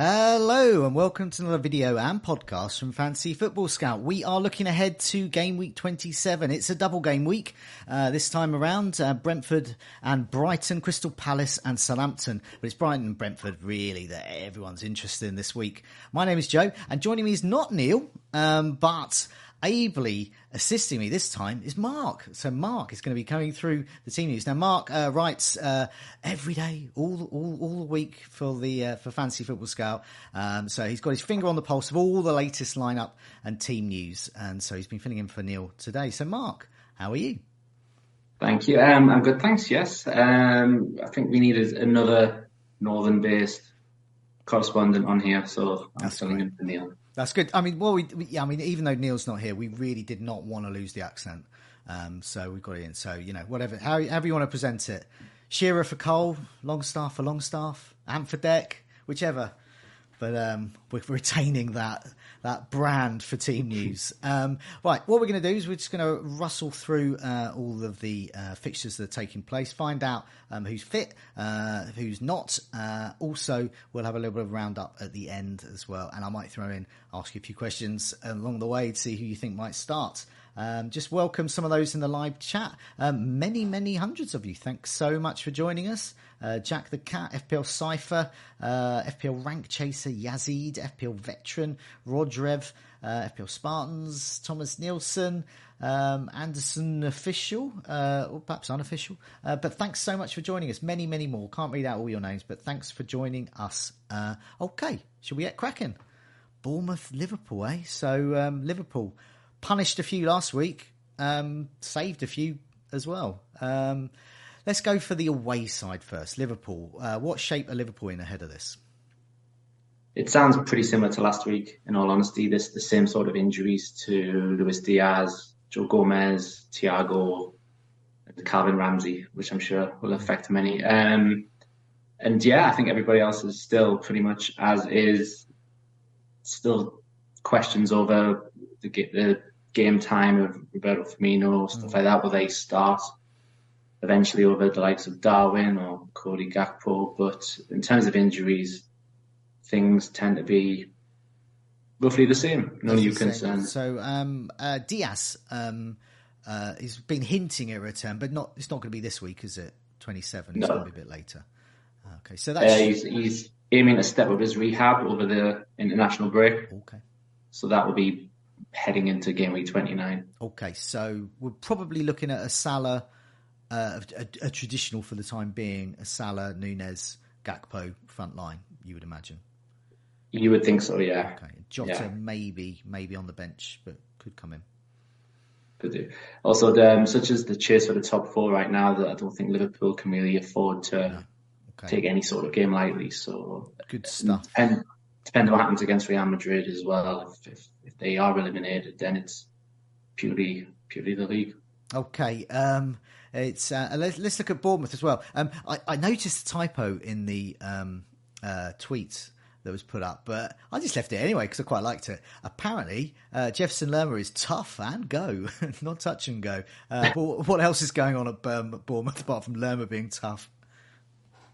Hello and welcome to another video and podcast from Fantasy Football Scout. We are looking ahead to game week 27. It's a double game week uh, this time around. Uh, Brentford and Brighton, Crystal Palace and Southampton. But it's Brighton and Brentford really that everyone's interested in this week. My name is Joe and joining me is not Neil, um, but ably assisting me this time is Mark. So Mark is going to be coming through the team news. Now Mark uh, writes uh, every day, all all all the week for the uh, for Fantasy Football Scout. Um, so he's got his finger on the pulse of all the latest lineup and team news, and so he's been filling in for Neil today. So Mark, how are you? Thank you. Um, I'm good, thanks. Yes, um, I think we needed another northern-based correspondent on here, so I'm filling in for Neil. That's good. I mean, well, we, we, yeah, I mean, even though Neil's not here, we really did not want to lose the accent. Um, so we got it in. So, you know, whatever, how, however you want to present it. Shearer for Cole, Longstaff for Longstaff, Ant for Deck, whichever. But um, we're retaining that that brand for team news. Um, right, what we're going to do is we're just going to rustle through uh, all of the uh, fixtures that are taking place, find out um, who's fit, uh, who's not. Uh, also, we'll have a little bit of roundup at the end as well, and I might throw in, ask you a few questions along the way to see who you think might start. Um, just welcome some of those in the live chat. Um, many, many hundreds of you. Thanks so much for joining us. Uh, Jack the Cat, FPL Cypher, uh, FPL Rank Chaser, Yazid, FPL Veteran, Rodrev, uh, FPL Spartans, Thomas Nielsen, um, Anderson Official, uh, or perhaps unofficial. Uh, but thanks so much for joining us. Many, many more. Can't read out all your names, but thanks for joining us. Uh, okay, shall we get cracking? Bournemouth, Liverpool, eh? So um, Liverpool punished a few last week, um, saved a few as well. Um, let's go for the away side first. Liverpool. Uh, what shape are Liverpool in ahead of this? It sounds pretty similar to last week. In all honesty, this the same sort of injuries to Luis Diaz, Joe Gomez, Thiago, and Calvin Ramsey, which I'm sure will affect many. Um, and yeah, I think everybody else is still pretty much as is. Still questions over the, the game time of Roberto Firmino, stuff like that. Will they start eventually over the likes of Darwin or Cody Gakpo? But in terms of injuries, things tend to be roughly the same. No new concerns. So um, uh, Diaz, um, uh, he's been hinting at a return, but not. It's not going to be this week, is it? Twenty seven. It's No. going to be a bit later. Okay, so that's Uh, he's, he's aiming to step up his rehab over the international break. okay. So that will be heading into game week 29. Okay, so we're probably looking at a Salah, uh, a, a traditional for the time being, a Salah, Nunez, Gakpo front line. You would imagine. You would think so, yeah. Okay, Jota Yeah. maybe maybe on the bench, but could come in. Could do. Also, the, um, such as the chase for the top four right now, that I don't think Liverpool can really afford to Okay, take any sort of game lightly. So, good stuff. and depending on what happens against Real Madrid as well, if, if, if they are eliminated, then it's purely purely the league. Okay, um, it's uh, let's, let's look at Bournemouth as well. Um, I, I noticed a typo in the um, uh, tweet that was put up, but I just left it anyway because I quite liked it. Apparently, uh, Jefferson Lerma is tough and go, not touch and go. Uh, what else is going on at Bournemouth apart from Lerma being tough?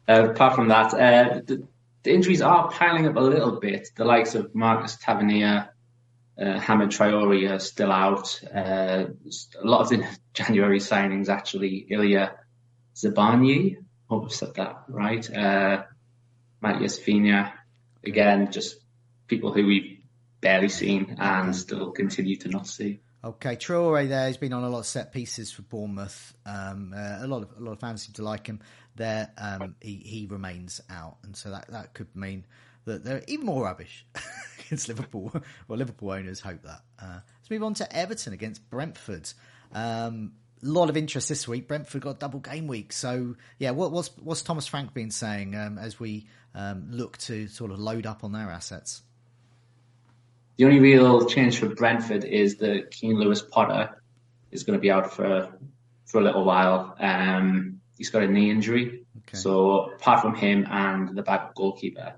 Uh, apart from that, uh, the, the injuries are piling up a little bit. The likes of Marcus Tavernier, uh, Hamid Traore are still out. Uh, a lot of the January signings, actually, Ilya Zabani, hope I've said that right, uh, Matías Viña. Again, just people who we've barely seen and still continue to not see. Okay, Traore there. He's been on a lot of set pieces for Bournemouth. Um, uh, a lot of a lot of fans seem to like him. There, um, he he remains out, and so that that could mean that they're even more rubbish against Liverpool. well, Liverpool owners hope that. Uh, let's move on to Everton against Brentford. Um, a lot of interest this week. Brentford got double game week, so yeah. What, what's what's Thomas Frank been saying um, as we um, look to sort of load up on their assets? The only real change for Brentford is that Keane Lewis Potter is going to be out for for a little while. Um, he's got a knee injury, Okay. so apart from him and the back goalkeeper,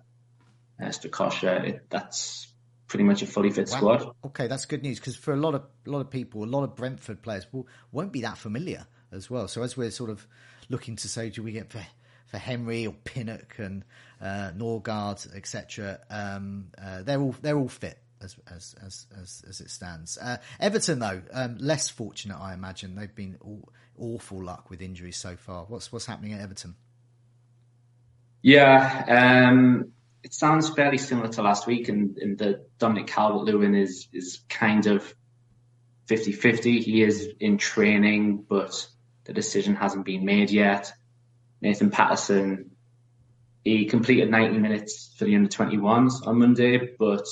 uh, Strakosha, it, that's pretty much a fully fit Wow. squad. Okay, that's good news because for a lot of a lot of people, a lot of Brentford players will, won't be that familiar as well. So as we're sort of looking to say, do we get for for Henry or Pinnock and uh, Nørgaard, etc. Um, uh, they're all they're all fit as as as as, as it stands. Uh, Everton though, um, less fortunate, I imagine. They've been all, awful luck with injuries so far. What's what's happening at Everton? Yeah, um, it sounds fairly similar to last week, and, that Dominic Calvert-Lewin is is kind of 50-50. He is in training, but the decision hasn't been made yet. Nathan Patterson, he completed 90 minutes for the under 21s on Monday, but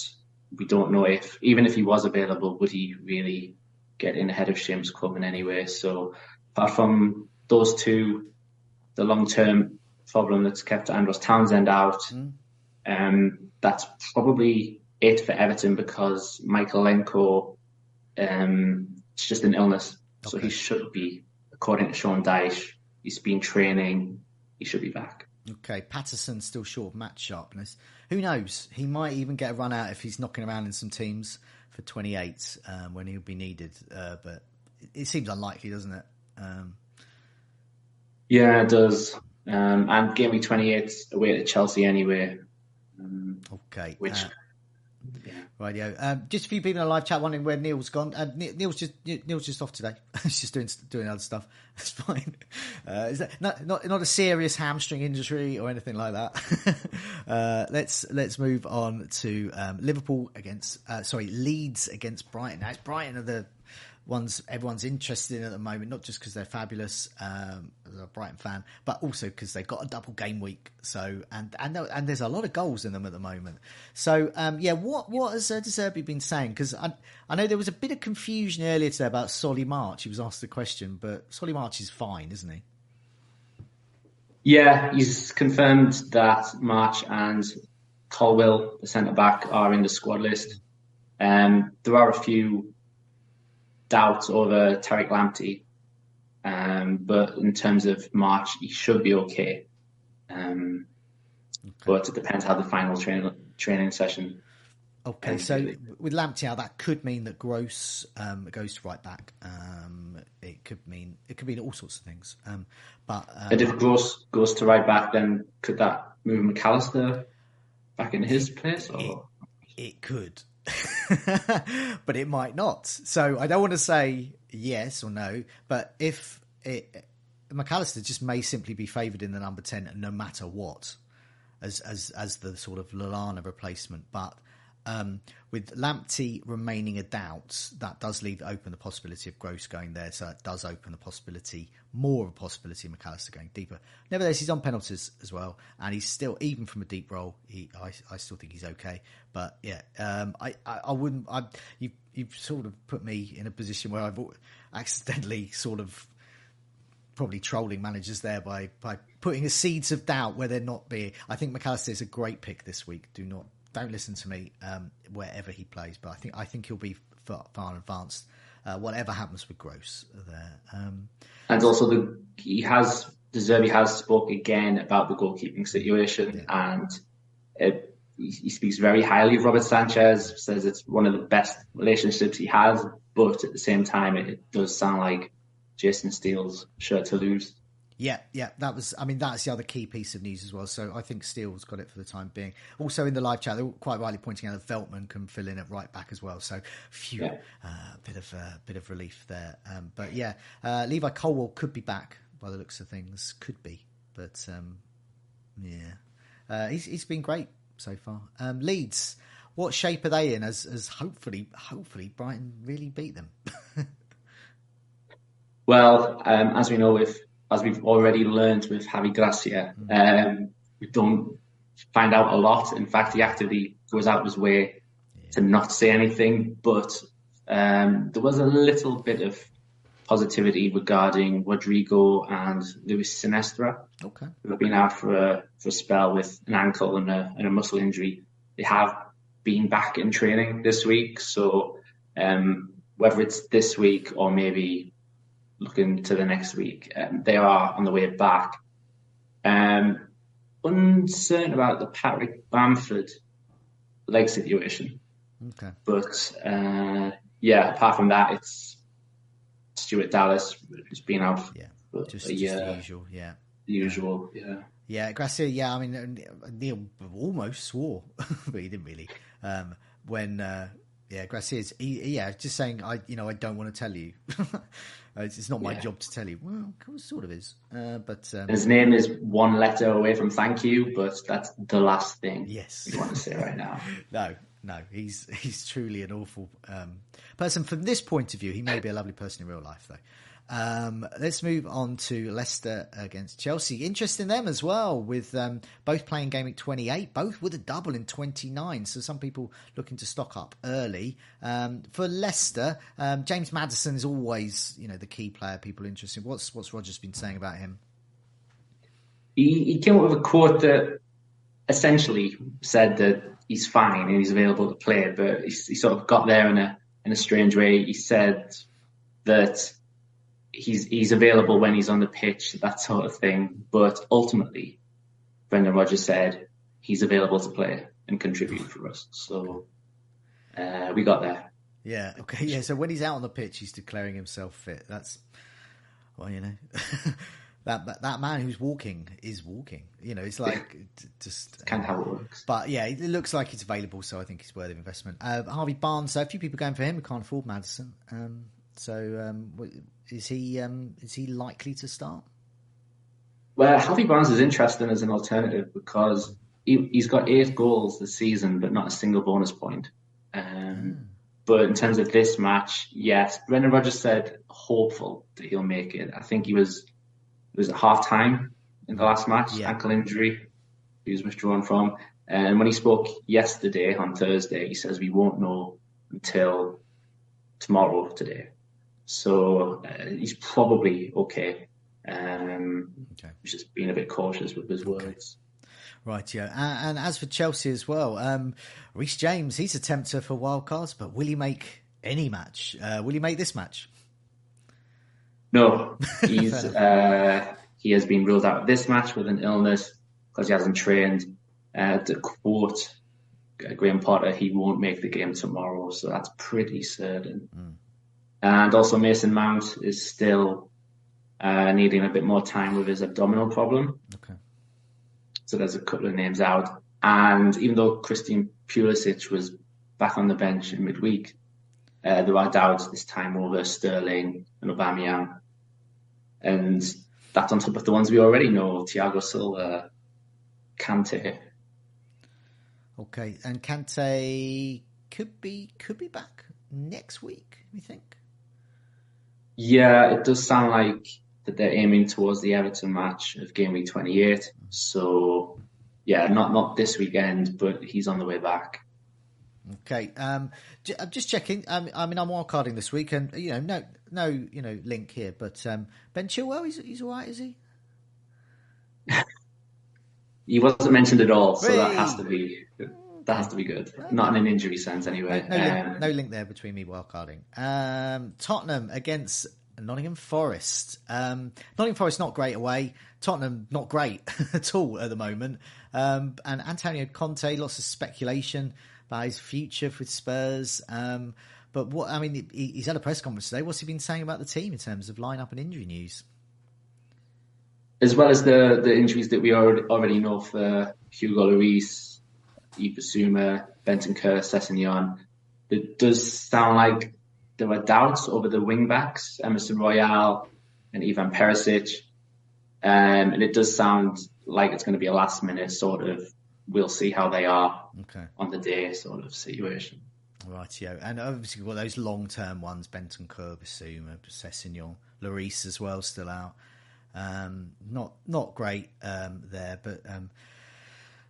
we don't know if, even if he was available, would he really get in ahead of James Coleman anyway? So, apart from those two, the long term problem that's kept Andros Townsend out, um, that's probably it for Everton because Mykolenko, um, it's just an illness. So he should be, according to Sean Dyche, he's been training, he should be back. Okay, Patterson's still short of match sharpness. Who knows? He might even get a run out if he's knocking around in some teams for 28 um, when he'll be needed. Uh, but it, it seems unlikely, doesn't it? Um, Yeah, it does. Um, and game week 28 away to Chelsea anyway. Um, okay. which, uh, Radio. Um, just a few people in the live chat wondering where Neil's gone. Uh, Neil's just Neil's just off today. He's just doing doing other stuff. That's fine. Uh, is that not not not a serious hamstring injury or anything like that? uh, let's let's move on to um, Liverpool against uh, sorry Leeds against Brighton. Now it's Brighton are the ones everyone's interested in at the moment, not just because they're fabulous, um, as a Brighton fan, but also because they've got a double game week. So and and and there's a lot of goals in them at the moment. So um, yeah, what what has uh, De been saying? Because I I know there was a bit of confusion earlier today about Solly March. He was asked the question, but Solly March is fine, isn't he? yeah, he's confirmed that March and Colwill, the centre back, are in the squad list. Um, there are a few doubts over Tariq Lamptey, um, but in terms of March, he should be okay. Um, But it depends how the final training training session. Okay, so with Lamptey out, that could mean that Gross um, goes to right back. Um, it could mean it could mean all sorts of things. Um, but um, And if Gross goes to right back, then could that move Mac Allister back in his place? Or It could, but it might not. So I don't want to say yes or no. But if it, Mac Allister just may simply be favoured in the number ten, no matter what, as as as the sort of Lallana replacement. But um, with Lamptey remaining a doubt, that does leave open the possibility of Gross going there. So that does open the possibility, more of a possibility of Mac Allister going deeper. Nevertheless, he's on penalties as well, and he's still, even from a deep role, he, I, I still think he's okay. But yeah, um, I, I, I wouldn't. I, you, you've sort of put me in a position where I've accidentally sort of probably trolling managers there by by putting a seeds of doubt where they're not being. I think Mac Allister is a great pick this week. Do not don't listen to me um, wherever he plays, but I think I think he'll be far, far advanced. Uh, whatever happens with Gross there. Um, and also the he has De Zerbi has spoke again about the goalkeeping situation, and it, he, he speaks very highly of Robert Sanchez. Says it's one of the best relationships he has, but at the same time, it, it does sound like Jason Steele's sure to lose. Yeah, yeah, that was. I mean, that's the other key piece of news as well. So I think Steele's got it for the time being. Also in the live chat, they're quite rightly pointing out that Veltman can fill in at right back as well. So, phew, Yeah. uh, bit of uh, bit of relief there. Um, but yeah, uh, Levi Colwill could be back by the looks of things. Could be, but um, yeah. uh, he's he's been great so far. Um, Leeds, what shape are they in? As as hopefully hopefully Brighton really beat them. Well, um, as we know, with as we've already learned with Javi Gracia, um, we don't find out a lot. In fact, he actively goes out of his way to not say anything. But um, there was a little bit of positivity regarding Rodrigo and Luis Sinisterra, okay. who have been out for a, for a spell with an ankle and a, and a muscle injury. They have been back in training this week, so um, whether it's this week or maybe looking to the next week, um, they are on the way back. Um, uncertain about the Patrick Bamford leg situation, Okay. but uh, yeah, apart from that, it's Stuart Dallas who's been out Yeah. for Just, just the usual. Yeah. the usual. Yeah. Yeah, Gracia. Yeah, I mean uh, Neil almost swore, but he didn't really. Um, when uh, yeah, Gracia's he, yeah, just saying I you know I don't want to tell you. Uh, it's, it's not my Yeah. job to tell you. Well, it sort of is. Uh, but um, His name is one letter away from thank you, but that's the last thing Yes. we want to say right now. no, no, he's he's truly an awful um, person. From this point of view, he may be a lovely person in real life, though. Um, let's move on to Leicester against Chelsea. Interest in them as well, with um, both playing game week 28, both with a double in 29. So some people looking to stock up early. Um, for Leicester, um, James Maddison is always, you know, the key player people interested in. What's what's Rodgers been saying about him? He, he came up with a quote that essentially said that he's fine and he's available to play, but he, he sort of got there in a in a strange way. He said that he's he's available when he's on the pitch, that sort of thing. But ultimately, Brendan Rodgers said he's available to play and contribute for us. So uh, we got there. Yeah. Okay. Yeah. So when he's out on the pitch, he's declaring himself fit. That's well, you know, that, that that man who's walking is walking. You know, it's like t- just Kind of how it works. But yeah, it looks like it's available, so I think it's worth of investment. Uh, Harvey Barnes, so a few people going for him. We can't afford Maddison. Um, so um, is he um, is he likely to start? Well, Harvey Barnes is interesting as an alternative because he, he's got eight goals this season, but not a single bonus point. Um, But in terms of this match, yes, Brendan Rodgers said hopeful that he'll make it. I think he was it was at half time in the last match, Yeah. ankle injury he was withdrawn from. And when he spoke yesterday on Thursday, he says we won't know until tomorrow today. So uh, he's probably okay. Um, Okay. Just being a bit cautious with his words. Right, yeah. And, and as for Chelsea as well, um, Reece James, he's a tempter for wild cards, but will he make any match? Uh, will he make this match? No, he's uh, he has been ruled out of this match with an illness because he hasn't trained. Uh, to quote uh, Graham Potter, he won't make the game tomorrow, so that's pretty certain. And also Mason Mount is still uh, needing a bit more time with his abdominal problem. Okay. So there's a couple of names out. And even though Christian Pulisic was back on the bench in midweek, uh, there are doubts this time over Sterling and Aubameyang. And that's on top of the ones we already know, Thiago Silva, Kante. Okay. And Kante could be could be back next week, you think? Yeah, it does sound like that they're aiming towards the Everton match of game week 28. So, yeah, not not this weekend, but he's on the way back. Okay. Um, I'm just checking. Um, I mean, I'm wildcarding this week, and you know, no, no, you know, link here. But um, Ben Chilwell, he's he's all right, is he? He wasn't mentioned at all, so that has to be that has to be good. Not in an injury sense, anyway. no, Um, link, no link there between me wildcarding. Um, Tottenham against Nottingham Forest. Um, Nottingham Forest not great away. Tottenham not great at all at the moment. Um, and Antonio Conte, lots of speculation about his future with Spurs. Um, but what I mean, he, he's had a press conference today. What's he been saying about the team in terms of lineup and injury news? as well as the the injuries that we already, already know for Hugo Lloris, Yves Bissouma, Benton Kerr, Sessegnon, it does sound like there were doubts over the wing backs, Emerson Royal and Ivan Perisic. Um, and it does sound like it's going to be a last minute sort of. We'll see how they are Okay. on the day sort of situation. Rightio. And obviously, you've got those long term ones Benton Kerr, Bissouma, Sessegnon, Lloris as well, still out. Um, not not great um, there, but um,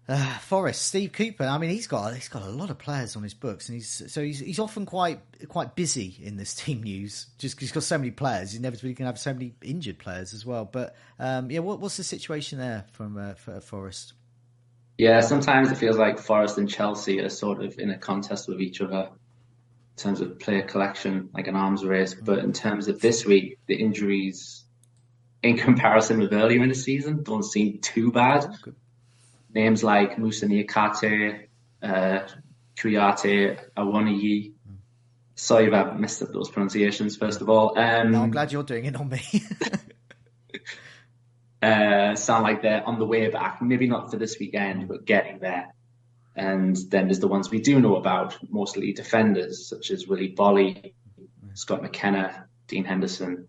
uh, Forest, Steve Cooper. I mean, he's got he's got a lot of players on his books, and he's so he's he's often quite quite busy in this team news. Just 'cause he's got so many players, he's inevitably going to have so many injured players as well. But um, yeah, what, what's the situation there from uh, for Forest? Yeah, sometimes it feels like Forest and Chelsea are sort of in a contest with each other in terms of player collection, like an arms race. But in terms of this week, the injuries, in comparison with earlier in the season, don't seem too bad. Names like Musa Niakhaté, uh, Kouyaté, Awoniyi. Sorry if I messed up those pronunciations, first of all. Um, No, I'm glad you're doing it on me. uh, sound like they're on the way back. Maybe not for this weekend, but getting there. And then there's the ones we do know about, mostly defenders such as Willy Boly, Scott McKenna, Dean Henderson.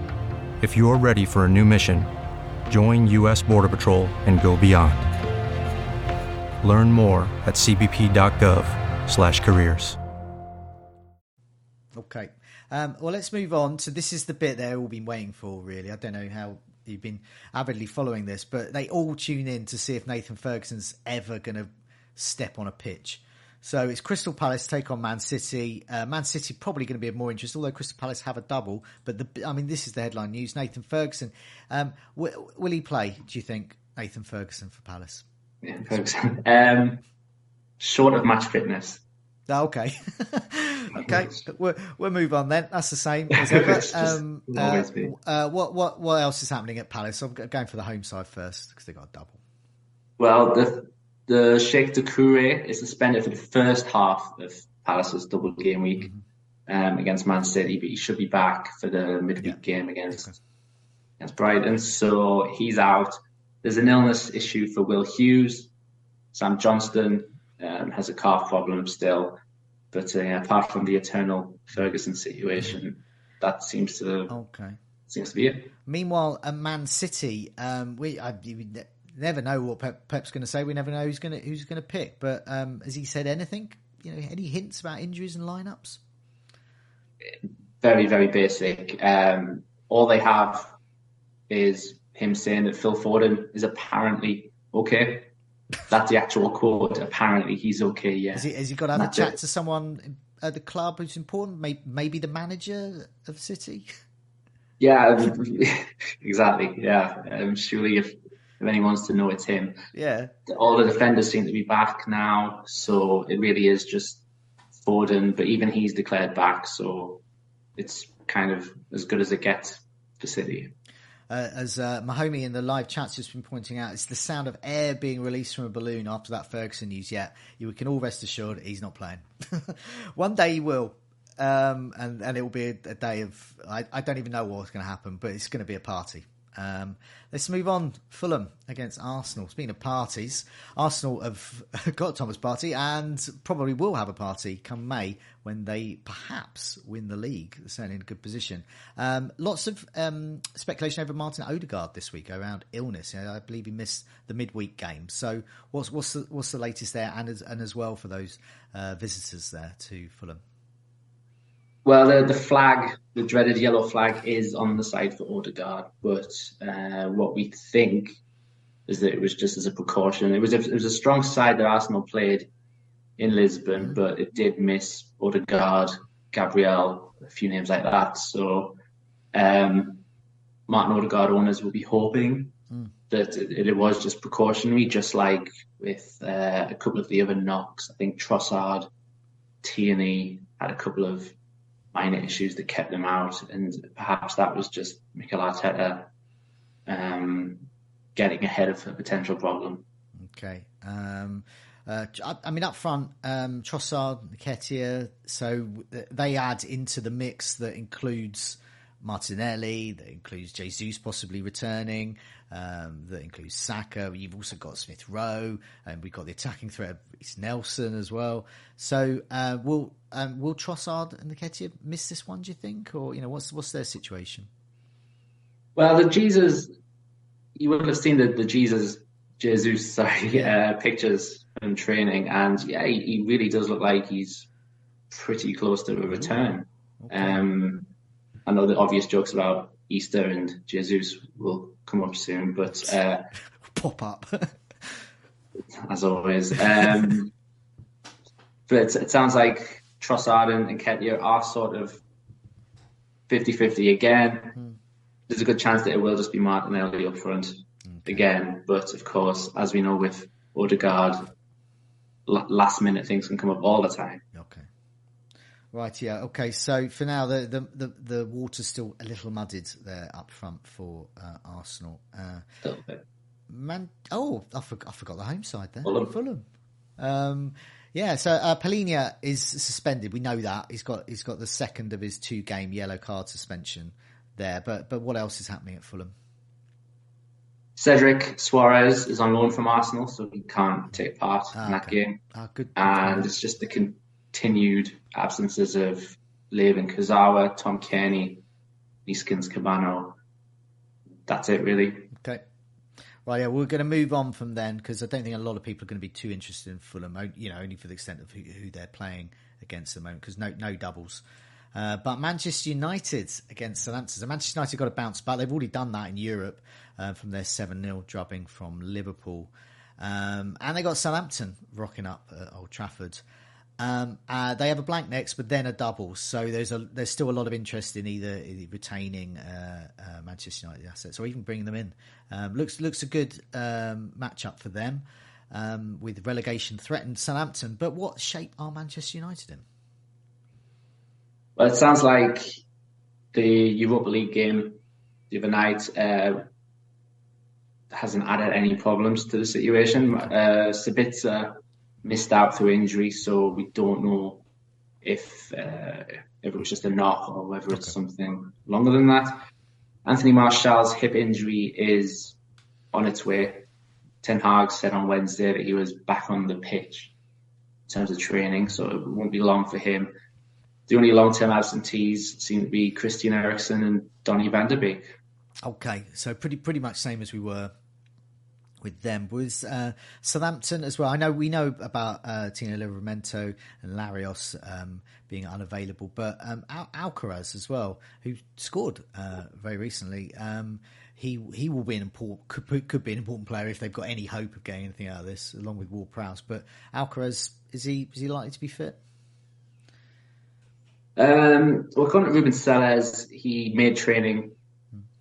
If you're ready for a new mission, join U.S. Border Patrol and go beyond. Learn more at cbp.gov/careers. Okay. Um, well, let's move on. So this is the bit they've all been waiting for, really. I don't know how you've been avidly following this, but they all tune in to see if Nathan Ferguson's ever going to step on a pitch. So it's Crystal Palace take on Man City. Uh, Man City probably going to be of more interest, although Crystal Palace have a double. But the, I mean, this is the headline news. Nathan Ferguson. Um, w- will he play? Do you think Nathan Ferguson for Palace? Yeah, Ferguson. Um, short of match fitness. Oh, okay. okay. We'll, we'll move on then. That's the same as ever. Um, uh, uh, what what what else is happening at Palace? I'm going for the home side first because they got a double. Well, the the Cheick Doucouré is suspended for the first half of Palace's double game week um, against Man City, but he should be back for the midweek game against against Brighton. So he's out. There's an illness issue for Will Hughes. Sam Johnstone um, has a calf problem still, but uh, apart from the eternal Ferguson situation, that seems to Okay. seems to be it. Meanwhile, at Man City, um, we I, never know what Pep, Pep's going to say. We never know who's going to who's going to pick. But um, has he said anything? You know, any hints about injuries and lineups? very, very basic. Um, all they have is him saying that Phil Foden is apparently okay. That's the actual quote. Apparently, he's okay. Yeah. Has he, has he got to have a chat it. to someone at the club who's important? Maybe, maybe the manager of City. Yeah, exactly. Yeah. Um, surely, if if anyone's to know, it's him. Yeah. All the defenders seem to be back now, so it really is just Foden. But even he's declared back, so it's kind of as good as it gets for City. Uh, as uh, Mahomey in the live chat's just been pointing out, it's the sound of air being released from a balloon after that Ferguson news. Yet you can all rest assured he's not playing. One day he will, um, and and it will be a, a day of I, I don't even know what's going to happen, but it's going to be a party. Um, let's move on. Fulham against Arsenal. Speaking of parties, Arsenal have got Thomas Partey and probably will have a party come May when they perhaps win the league. They're certainly in a good position. Um, lots of um, speculation over Martin Odegaard this week around illness. You know, I believe he missed the midweek game. So what's what's the, what's the latest there, and as, and as well for those uh, visitors there to Fulham. Well, the, the flag, the dreaded yellow flag, is on the side for Odegaard, but uh, what we think is that it was just as a precaution. It was a, it was a strong side that Arsenal played in Lisbon, but it did miss Odegaard, Gabriel, a few names like that. So um, Martin Odegaard owners will be hoping Mm. that it, it was just precautionary, just like with uh, a couple of the other knocks. I think Trossard, Tierney had a couple of minor issues that kept them out, and perhaps that was just Mikel Arteta um, getting ahead of a potential problem. Okay. Um, uh, I, I mean, up front, um, Trossard, Nketiah, so they add into the mix that includes Martinelli, that includes Jesus possibly returning, um, that includes Saka. You've also got Smith Rowe, and we've got the attacking threat. It's Nelson as well. So uh, will um, will Trossard and Nketiah miss this one? Do you think, or you know, what's what's their situation? Well, the Jesus, you would have seen the, the Jesus, Jesus, sorry, uh, pictures from training, and yeah, he, he really does look like he's pretty close to a return. Um, I know the obvious jokes about Easter and Jesus will come up soon, but uh, pop up as always. Um, but it, it sounds like Trossard and, and Nketiah are sort of 50-50 again. There's a good chance that it will just be Martinelli up front again, but of course, as we know with Odegaard, la- last minute things can come up all the time. Okay. Right, yeah, okay. So for now, the the the, the water's still a little muddied there up front for uh, Arsenal. Uh, a little bit. Man, oh, I forgot, I forgot the home side there. Fulham. Fulham. Um, yeah, so uh, Palhinha is suspended. We know that he's got he's got the second of his two game yellow card suspension there. But but what else is happening at Fulham? Cedric Soares is on loan from Arsenal, so he can't take part Ah, in that okay. game. Ah, good. And it's just the continued absences of Layvin Kurzawa, Tom Cairney, Neeskens Kebano. That's it, really. Okay. Right, yeah, we're going to move on from then because I don't think a lot of people are going to be too interested in Fulham. You know, only for the extent of who, who they're playing against at the moment because no no doubles. Uh, but Manchester United against Southampton. So Manchester United got to bounce back. They've already done that in Europe uh, from their 7 0 drubbing from Liverpool. Um, and they got Southampton rocking up at Old Trafford. Um, uh, they have a blank next, but then a double. So there's a there's still a lot of interest in either, either retaining uh, uh, Manchester United assets or even bringing them in. Um, looks looks a good um, matchup for them um, with relegation threatened Southampton. But what shape are Manchester United in? Well, it sounds like the Europa League game the other night uh, hasn't added any problems to the situation. Uh, Sabitzer missed out through injury, so we don't know if uh, if it was just a knock or whether it's something longer than that. Anthony Martial's hip injury is on its way. Ten Hag said on Wednesday that he was back on the pitch in terms of training, so it won't be long for him. The only long-term absentees seem to be Christian Eriksen and Donny van der Beek. Okay, so pretty pretty much same as we were with them. Was uh, Southampton as well? I know we know about uh, Tino Livramento and Larios um, being unavailable, but um, Al- Alcaraz as well, who scored uh, very recently. Um, he he will be an important could could be an important player if they've got any hope of getting anything out of this, along with Ward Prowse. But Alcaraz is he is he likely to be fit? Um, well, according to Ruben Sellés, he made training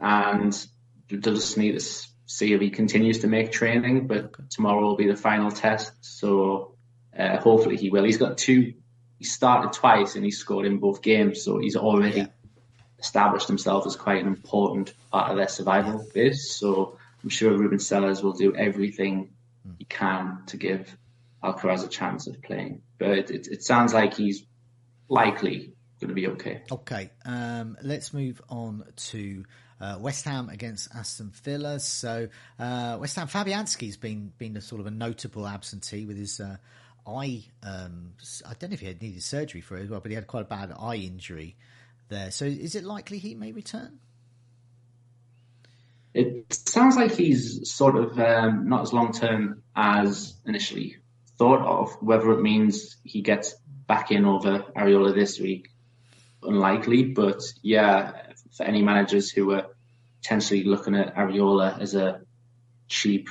and they'll need to s- see if he continues to make training. But tomorrow will be the final test, so uh, hopefully he will. He's got two. He started twice and he scored in both games, so he's already established himself as quite an important part of their survival base. So I'm sure Ruben Sellés will do everything he can to give Alcaraz a chance of playing. But it, it, it sounds like he's likely going to be okay. Okay, um, let's move on to Uh, West Ham against Aston Villa. So uh, West Ham Fabianski's been been a sort of a notable absentee with his uh, eye. Um, I don't know if he had needed surgery for it as well, but he had quite a bad eye injury there. So is it likely he may return? It sounds like he's sort of um, not as long term as initially thought of. Whether it means he gets back in over Areola this week, unlikely. But yeah, for any managers who are potentially looking at Areola as a cheap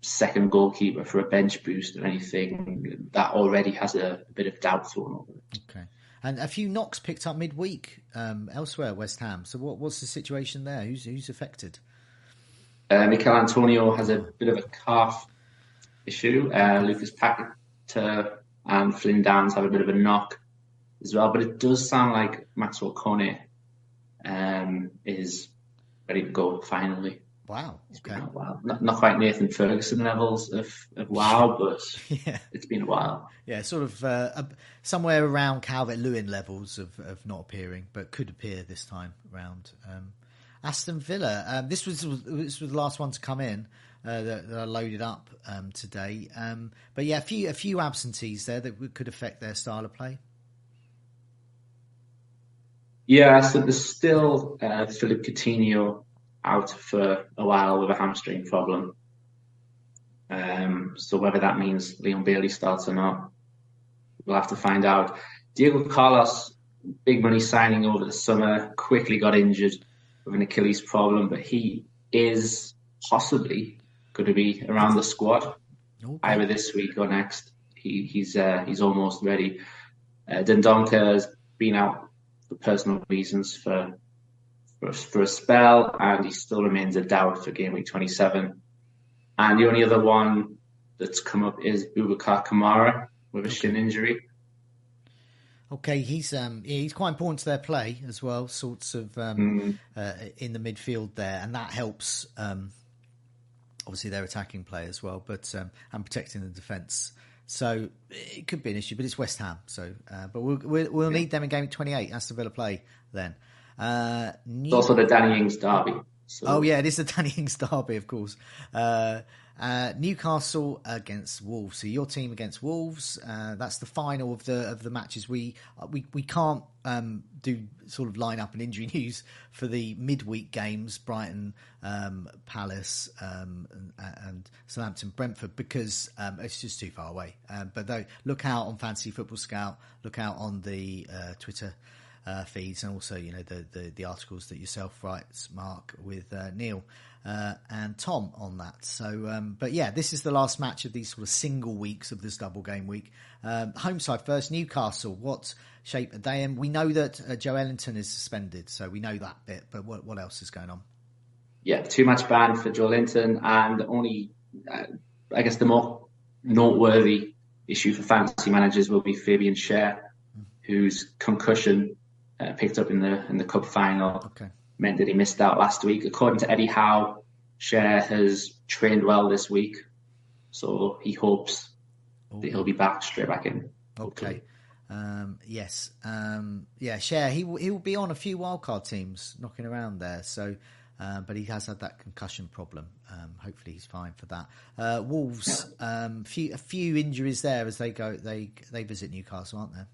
second goalkeeper for a bench boost or anything, that already has a, a bit of doubt thrown over it. Okay. And a few knocks picked up midweek um, elsewhere West Ham. So what, what's the situation there? Who's who's affected? Uh, Michael Antonio has a bit of a calf issue. Uh, Lucas Paqueta and Flynn Downes have a bit of a knock as well. But it does sound like Maxwell Cornet um, is ready go finally. Wow. Okay. Wow. Not, not quite Nathan Ferguson levels of, of wow, but yeah. it's been a while. Yeah, sort of uh, somewhere around Calvert Lewin levels of, of not appearing, but could appear this time round. Um, Aston Villa. Um, this was this was the last one to come in uh, that, that, I loaded up um, today. Um, but yeah, a few a few absentees there that could affect their style of play. Yeah, so there's still uh, Philippe Coutinho out for a while with a hamstring problem. Um, so whether that means Leon Bailey starts or not, we'll have to find out. Diego Carlos, big money signing over the summer, quickly got injured with an Achilles problem, but he is possibly going to be around the squad okay. either this week or next. He, he's uh, he's almost ready. Uh, Dendoncker has been out for personal reasons for, for for a spell, and he still remains a doubt for game week 27. And the only other one that's come up is Boubacar Kamara with a shin injury. Okay, he's um, he's quite important to their play as well, sorts of um, mm. uh, in the midfield there, and that helps. Um, obviously, their attacking play as well, but um, and protecting the defence. So it could be an issue, but it's West Ham. So, uh, but we'll we'll, we'll need them in game twenty eight. Aston Villa play then. Uh, New- it's also the Danny Ings derby. So. Oh yeah, it is the Danny Ings derby, of course. Uh, uh, Newcastle against Wolves. So your team against Wolves. Uh, that's the final of the of the matches. We uh, we we can't um, do sort of line up and injury news for the midweek games, Brighton, um, Palace, um, and, and, Southampton, Brentford, because um, it's just too far away. Um, but though, look out on Fantasy Football Scout. Look out on the uh, Twitter. Uh, feeds and also you know the, the, the articles that yourself writes Mark with uh, Neil uh, and Tom on that. So, um, but yeah, this is the last match of these sort of single weeks of this double game week. Um, home side first, Newcastle. What shape are they in? We know that uh, Joelinton is suspended, so we know that bit. But what what else is going on? Yeah, two match ban for Joelinton, and only uh, I guess the more noteworthy issue for fantasy managers will be Fabian Schär, whose concussion uh, picked up in the in the cup final. Okay meant that he missed out last week. According to Eddie Howe, Schär has trained well this week, so he hopes that he'll be back straight back in. Okay. Um, yes. Um, yeah, Schär, he, he will be on a few wildcard teams knocking around there. So, uh, but he has had that concussion problem. Um, hopefully, he's fine for that. Uh, Wolves, um, few, a few injuries there as they go. They they visit Newcastle, aren't there?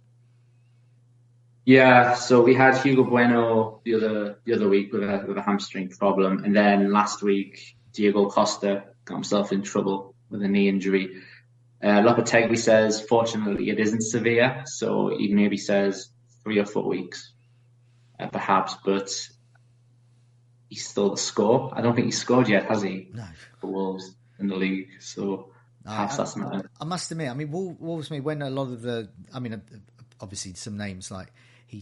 Yeah, so we had Hugo Bueno the other the other week with a with a hamstring problem, and then last week Diego Costa got himself in trouble with a knee injury. Uh, Lopetegui says, fortunately, it isn't severe, so he maybe says three or four weeks, uh, perhaps, but he's still the score. I don't think he's scored yet, has he? No. For Wolves in the league, so perhaps I, that's not. I must admit, I mean, Wolves, me when a lot of the, I mean, obviously some names like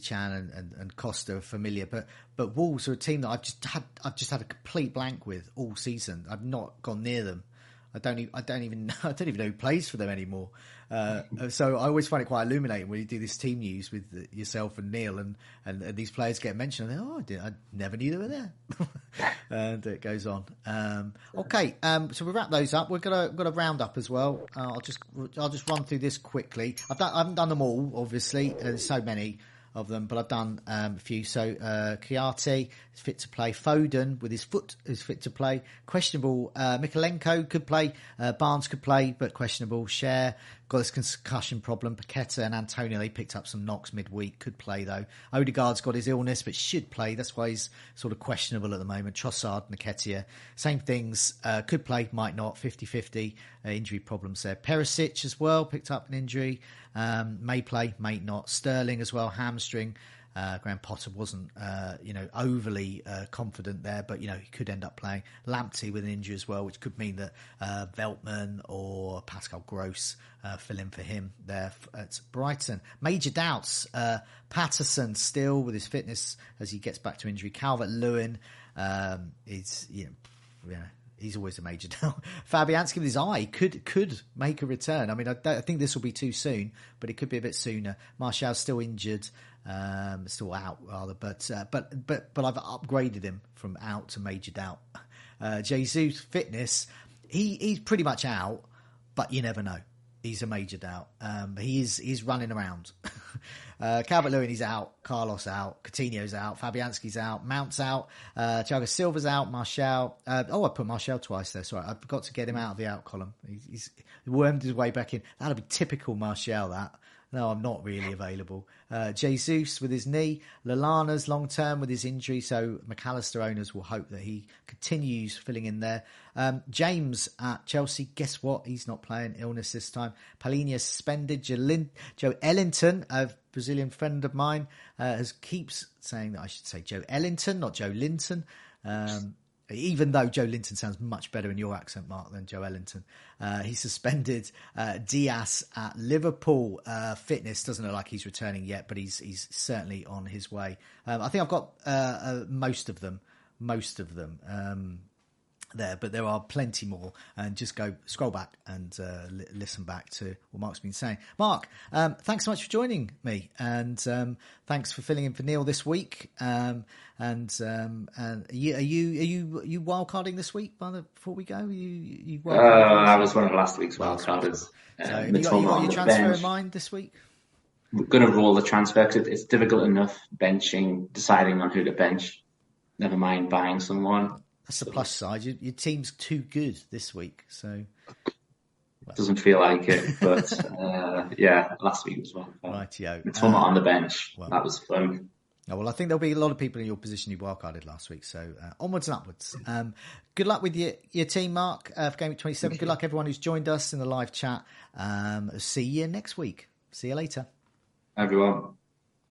Chan and, and, and, Costa are familiar, but but Wolves are a team that I've just had I've just had a complete blank with all season. I've not gone near them. I don't even I don't even I don't even know who plays for them anymore. Uh, so I always find it quite illuminating when you do this team news with yourself and Neil, and, and, and these players get mentioned. And oh, I, did, I never knew they were there, and it goes on. Um, okay, um, so we wrap those up. We're gonna got a round up as well. Uh, I'll just I'll just run through this quickly. I've done, I haven't done them all, obviously. There's so many. Of them, but I've done um, a few. So uh, is fit to play. Foden with his foot is fit to play. Questionable. Uh, could play. Uh, Barnes could play, but questionable. Schär got this concussion problem. Paqueta and Antonio they picked up some knocks midweek. Could play though. Odegaard's got his illness, but should play. That's why he's sort of questionable at the moment. Trossard, Nketiah, same things. Uh, could play, might not. 50-50 uh, injury problems there. Perisic as well picked up an injury. Um, may play, may not. Sterling as well, hamstring. Uh, Graham Potter wasn't, uh, you know, overly uh, confident there, but you know he could end up playing Lamptey with an injury as well, which could mean that uh, Veltman or Pascal Gross uh, fill in for him there at Brighton. Major doubts. Uh, Patterson still with his fitness as he gets back to injury. Calvert Lewin um, is, you know, know he's always a major doubt. Fabianski with his eye could could make a return. I mean, I, I, think this will be too soon, but it could be a bit sooner. Martial's still injured, um, still out rather, but uh, but but but I've upgraded him from out to major doubt. Uh, Jesus fitness, he he's pretty much out, but you never know. He's a major doubt. Um, he is he's running around. uh, Calvert Lewin is out. Carlos out. Coutinho's out. Fabianski's out. Mount's out. Uh, Thiago Silva's out. Martial. Uh, oh, I put Martial twice there. Sorry, I forgot to get him out of the out column. He's, he's wormed his way back in. That'll be typical Martial. That no, I'm not really available. Uh, Jesus with his knee, Lallana's long term with his injury, so Mac Allister owners will hope that he continues filling in there. Um, James at Chelsea, guess what? He's not playing, illness this time. Palhinha suspended. Jolin- Ellington, a Brazilian friend of mine, uh, has keeps saying that I should say Joe Ellington, not Joelinton. Um, even though Joe Linton sounds much better in your accent, Mark, than Joelinton. Uh, he suspended uh, Díaz at Liverpool. Uh, fitness doesn't look like he's returning yet, but he's he's certainly on his way. Um, I think I've got uh, uh, most of them. Most of them. Um, there, but there are plenty more. And just go scroll back and uh, li- listen back to what Mark's been saying. Mark, um, thanks so much for joining me, and um, thanks for filling in for Neil this week. Um, and um, and are you are you are you, are you wildcarding this week? By the before we go, you you uh, I was one of last week's wildcarders. So um, have you got, you got your transfer bench. in mind this week? We're going to roll the transfer because it's difficult enough benching, deciding on who to bench. Never mind buying someone. That's the plus side. Your, your team's too good this week, so well. doesn't feel like it. But uh, yeah, last week was well. Right, yo. It's um, on the bench. Well, that was fun. Oh, well, I think there'll be a lot of people in your position who wildcarded last week. So uh, onwards and upwards. Um, good luck with your, your team, Mark, uh, for Game Week 27. Good luck, everyone who's joined us in the live chat. Um, see you next week. See you later. Everyone.